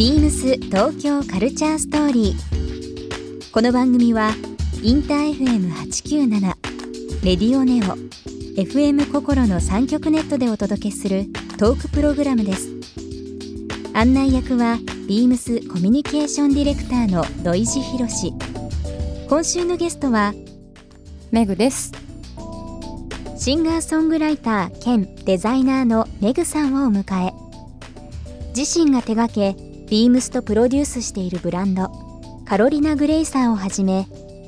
ビームス東京カルチャーストーリー。この番組はインター FM897 レディオネオ FM 心の三極ネットでお届けするトークプログラムです。案内役はビームスコミュニケーションディレクターの土井博志。今週のゲストはメグです。シンガーソングライター兼デザイナーのメグさんをお迎え自身が手掛けビームスとプロデュースしているブランドカロリナ・グレイサーをはじめ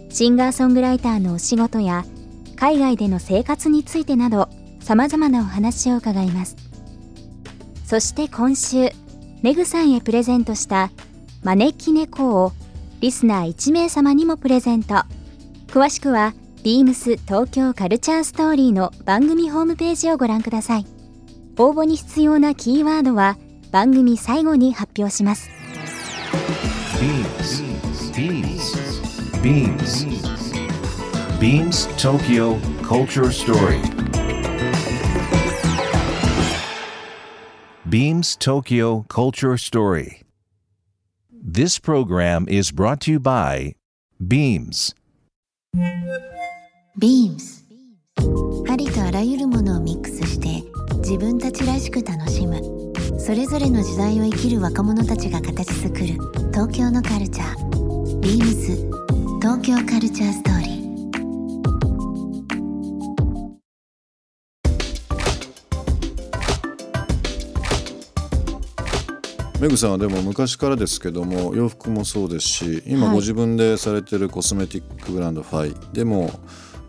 シンガーソングライターのお仕事や海外での生活についてなどさまざまなお話を伺います。そして今週メグさんへプレゼントした招き猫をリスナー1名様にもプレゼント。詳しくはビームス東京カルチャーストーリーの番組ホームページをご覧ください。応募に必要なキーワードは番組最後に発表します Beams. Beams. Beams. Beams Tokyo Culture Story. Beams Tokyo Culture Story. This program is brought to you by Beams. ビームスありとあらゆるものをミックスして自分たちらしく楽しむそれぞれの時代を生きる若者たちが形作る東京のカルチャー。ビームス東京カルチャーストーリーメグさんはでも昔からですけども洋服もそうですし今ご自分でされてるコスメティックブランドファイでも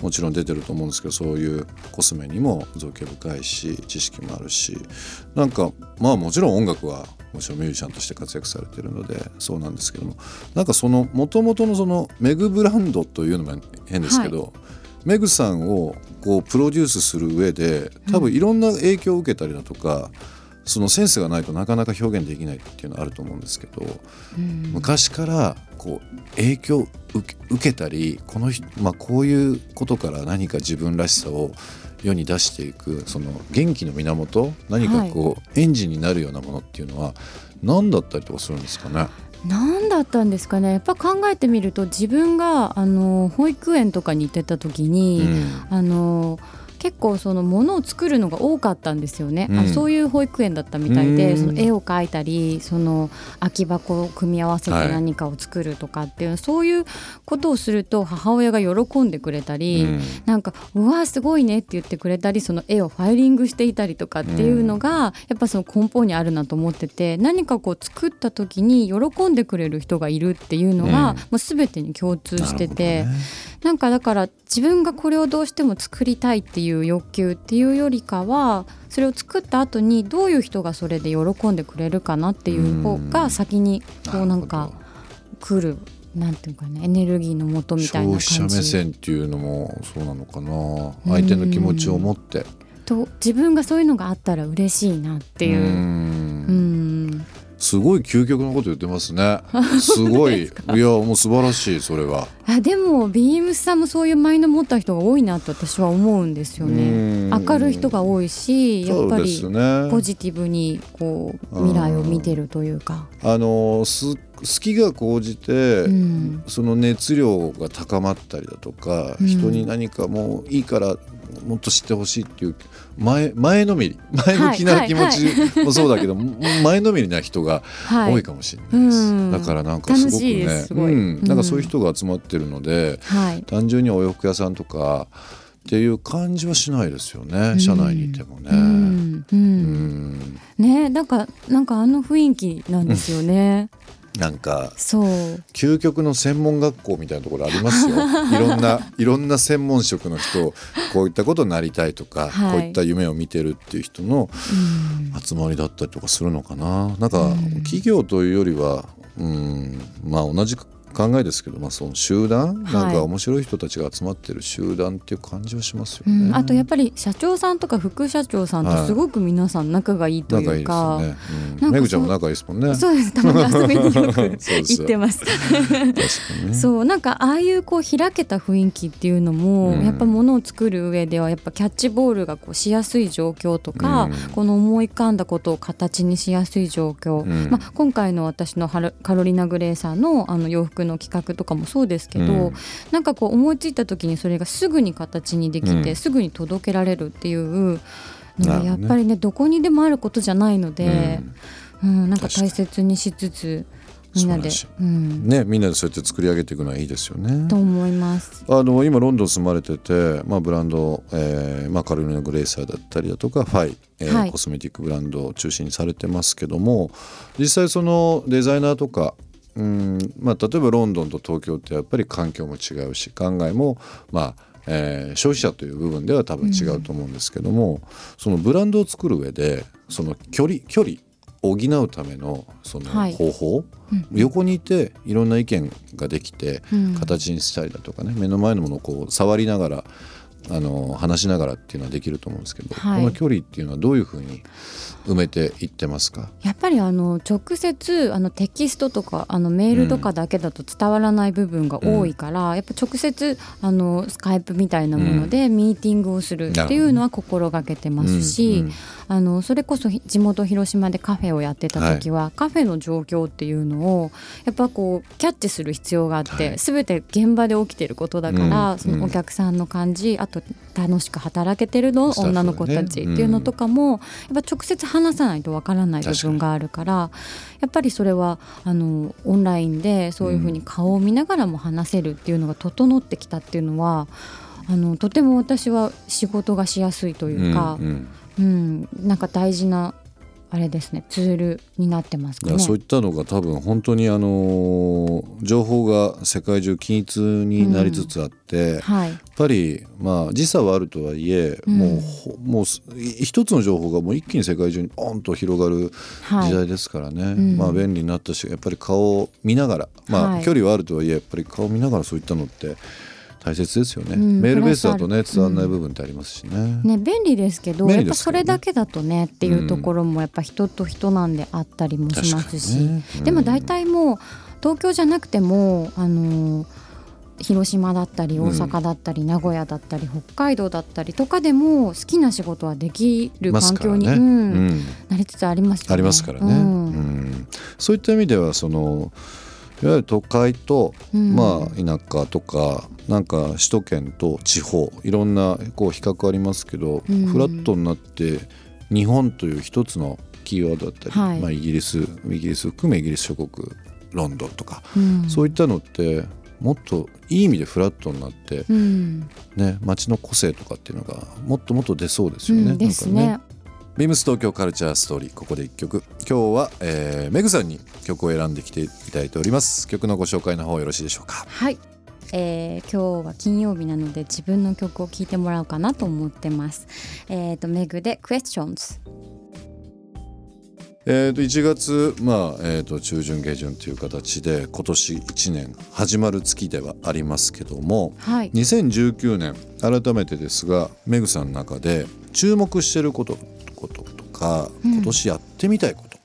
もちろん出てると思うんですけどそういうコスメにも造形深いし知識もあるしなんかまあもちろん音楽はもちろんミュージシャンとして活躍されてるのでそうなんですけどもなんかその元々のそのメグブランドというのも変ですけど、メグさんをこうプロデュースする上で多分いろんな影響を受けたりだとか、そのセンスがないとなかなか表現できないっていうのはあると思うんですけど、昔からこう影響を受けたりこの人、まあ、こういうことから何か自分らしさを世に出していくその元気の源何かこう、エンジンになるようなものっていうのは何だったりとかするんですかね？何だったんですかね？やっぱ考えてみると自分があの保育園とかに行ってた時に、あの結構そのものを作るのが多かったんですよね、うん。あそういう保育園だったみたいで、うん。その絵を描いたりその空き箱を組み合わせてはい。何かを作るとかっていう、そういうことをすると母親が喜んでくれたり、うん。なんか「うわすごいね」って言ってくれたりその絵をファイリングしていたりとかっていうのが、やっぱその根本にあるなと思ってて何かこう作った時に喜んでくれる人がいるっていうのが、うん。もう全てに共通しててなんかだから自分がこれをどうしても作りたいっていう欲求っていうよりかはそれを作った後にどういう人がそれで喜んでくれるかなっていう方が先にこうなんか来るなんていうかねエネルギーの元みたいな感消費者目じ。線っていうのもそうなのかな。相手の気持ちを持って。と自分がそういうのがあったら嬉しいなっていう。う。すごい究極のこと言ってますね。すごい。いやもう素晴らしいそれは。あでもビームスさんもそういうマインド持った人が多いなと私は思うんですよね。うん。明るい人が多いしやっぱりポジティブにこう未来を見てるというか。あのす好きが高じて、うん。その熱量が高まったりだとか、うん。人に何かもういいからもっと知ってほしいっていう前前のめり前向きな気持ちもそうだけど、前のめりな人がはい。多いかもしれないです、うん。だからなんかすごくねうん、なんかそういう人が集まってるので、はい。単純にお洋服屋さんとかっていう感じはしないですよね、社内にいてもね。うん。ねなんかなんかあの雰囲気なんですよね。なんか究極の専門学校みたいなところありますよ。いろんないろんな専門職の人こういったことになりたいとか、はい。こういった夢を見てるっていう人のうん。集まりだったりとかするのかな。なんかうん。企業というよりはうんまあ同じ考えですけど、まあ、その集団、はいなんか面白い人たちが集まってる集団っていう感じはしますようね。ん、あとやっぱり社長さんとか副社長さんとすごく皆さん仲がいいと仲いいうですいか、よね。うん、なんかめぐちゃんも仲いいですもんね。そうですたまに遊びによく行ってます。ね。そうなんかああいうこう開けた雰囲気っていうのも、うんやっぱものを作る上ではやっぱキャッチボールがこうしやすい状況とか、うんこの思い浮かんだことを形にしやすい状況、うんまあ、今回の私のカロリナ・グレーさんのあの洋服の企画とかもそうですけど、うん。なんかこう思いついた時にそれがすぐに形にできて、うん。すぐに届けられるっていうのがやっぱりねどこにでもあることじゃないので、うん。うんなんか大切にしつつみんなで、素うん、ね、みんなでそうやって作り上げていくのはいいですよね。と。思います。あの今ロンドン住まれてて、まあ、ブランド、えーまあ、カロリナ・グレイサーだったりだとかファイ、えーはい。コスメティックブランドを中心にされてますけども実際そのデザイナーとかうん、まあ、例えばロンドンと東京ってやっぱり環境も違うし考えも、まあえー消費者という部分では多分違うと思うんですけども、そのブランドを作る上でその距離距離を補うためのそのはい。方法、うん。横にいていろんな意見ができてうん。形にしたりだとかね目の前のものをこう触りながらあの話しながらっていうのはできると思うんですけど、はい。この距離っていうのはどういうふうに埋めていってますか？やっぱりあの直接あのテキストとかあのメールとかだけだと伝わらない部分が多いから、やっぱ直接あのスカイプみたいなものでミーティングをするっていうのは心がけてますし、うんうん。あのそれこそひ地元広島でカフェをやってた時は、カフェの状況っていうのをやっぱこうキャッチする必要があって、はい。全て現場で起きてることだから、うん。そのお客さんの感じあと楽しく働けてるの、女の子たちっていうのとかも、やっぱ直接話さないとわからない部分があるからやっぱりそれはあのオンラインでそういうふうに顔を見ながらも話せるっていうのが整ってきたっていうのはあのとても私は仕事がしやすいというか、うんうん。うん、なんか大事なあれですねツールになってますかね。いやそういったのが多分本当にあの情報が世界中均一になりつつあって、やっはい、ぱりまあ時差はあるとはいえ、うん。もうほもう一つの情報がもう一気に世界中にポンと広がるはい、時代ですからね、ん。まあ便利になったしやっぱり顔を見ながら、まあはい。距離はあるとはいえやっぱり顔を見ながらそういったのって大切ですよね、うんメールベースだとね伝わらない部分ってありますしね。ね、便利ですけど便やっぱそれだけだとねっていうところもやっぱ人と人なんであったりもしますし、ね。うん。でも大体もう東京じゃなくてもあの広島だったり大阪だったり、名古屋だったり北海道だったりとかでも好きな仕事はできる環境に、うんうん。なりつつありますよね。ありますからね、うん。うん。そういった意味ではそのいわゆる都会と、うん。まあ、田舎とかなんか首都圏と地方いろんなこう比較ありますけど、うん。フラットになって日本という一つのキーワードだったり、はい。まあ、イギリスイギリス含めイギリス諸国ロンドンとか、うん。そういったのってもっといい意味でフラットになって、うん。ね、街の個性とかっていうのがもっともっと出そうですよね。うん。ですねビームス東京カルチャーストーリーここで一曲今日は、えー、メグさんに曲を選んできていただいております曲のご紹介の方よろしいでしょうか？はい、えー今日は金曜日なので自分の曲を聴いてもらおうかなと思ってます。えっ、とメグで Questions。えー、と1月、まあえー、と中旬下旬という形で今年1年始まる月ではありますけどもはい。2019年改めてですがメグさんの中で注目してることかうん今年やってみたいこと、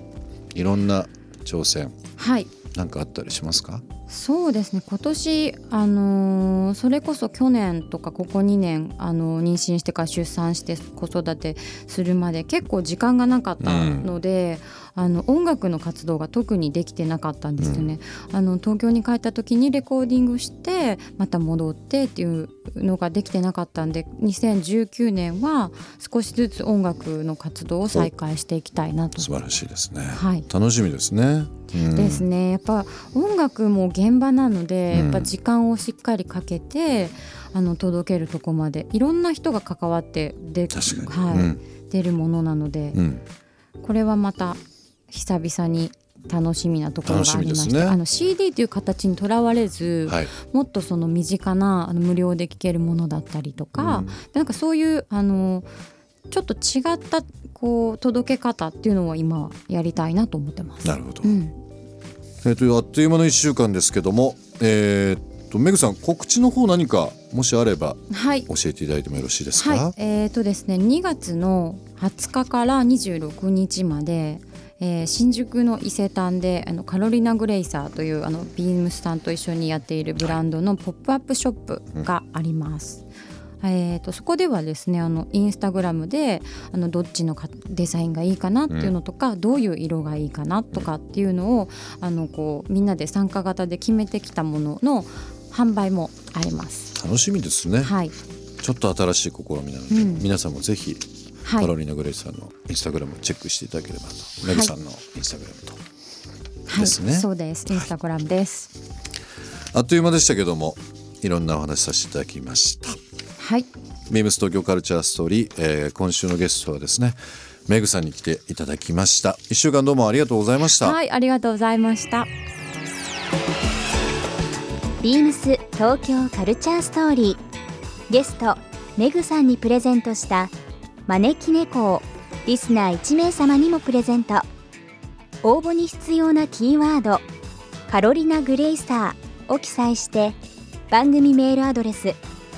いろんな挑戦はい。なんかあったりしますか？そうですね。今年、あのーそれこそ去年とかここ2年、あのー妊娠してから出産して子育てするまで結構時間がなかったので、あの音楽の活動が特にできてなかったんですよね。あの東京に帰った時にレコーディングしてまた戻ってっていうのができてなかったんで2019年は少しずつ音楽の活動を再開していきたいなと。素晴らしいですね、はい。楽しみですね、うん。ですね。やっぱ音楽も現場なので、うん。やっぱ時間をしっかりかけてあの届けるとこまでいろんな人が関わってで、はい。うん。出るものなので、うん。これはまた久々に楽しみなところがありまして、ね。あの CD という形にとらわれず、はい。もっとその身近なあの無料で聴けるものだったりとか、うん。なんかそういうあのちょっと違ったこう届け方っていうのを今はやりたいなと思ってます。なるほど、うん。えーとあっという間の1週間ですけどもえーっとメグさん告知の方何かもしあればはい。教えていただいてもよろしいですか、はい、えーとですね、2月の20日から26日まで、えー新宿の伊勢丹であのカロリナ・グレイサーというあのビームスさんと一緒にやっているブランドのポップアップショップがあります。えー、とそこではですねあのインスタグラムであのどっちのかデザインがいいかなっていうのとか、どういう色がいいかなとかっていうのをあのこうみんなで参加型で決めてきたものの販売もあります。楽しみですね、はい、ちょっと新しい試みなので、うん皆さんもぜひはいカロリーナ・グレイさんのインスタグラムをチェックしていただければと、メグさんのインスタグラムと。はい、ですね。そうです。インスタグラムです。あっという間でしたけどもいろんなお話しさせていただきました。はい、ビームス東京カルチャーストーリー、えー今週のゲストはですねメグさんに来ていただきました。一週間どうもありがとうございました、はい、ありがとうございました。ビームス東京カルチャーストーリー。ゲストメグさんにプレゼントした招き猫をリスナー1名様にもプレゼント。応募に必要なキーワード「カロリナ・グレイサー」を記載して番組メールアドレス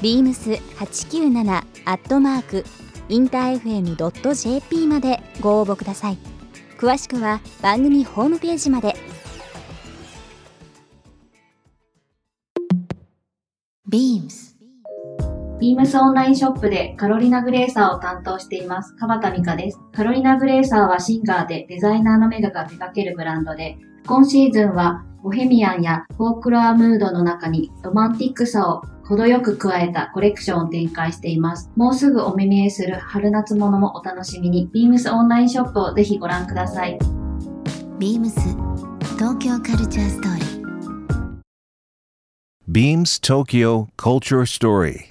beams897 アットマークインター FM.jp までご応募ください。詳しくは番組ホームページまで。ビームスビームスオンラインショップでカロリナグレーサーを担当しています、川田美香です。カロリナグレーサーはシンガーでデザイナーのメガが手掛けるブランドで、今シーズンはボヘミアンやフォークロアムードの中にロマンティックさを程よく加えたコレクションを展開しています。もうすぐお目見えする春夏物もお楽しみに、ビームスオンラインショップをぜひご覧ください。ビームス東京カルチャーストーリー Beams Tokyo Culture Story.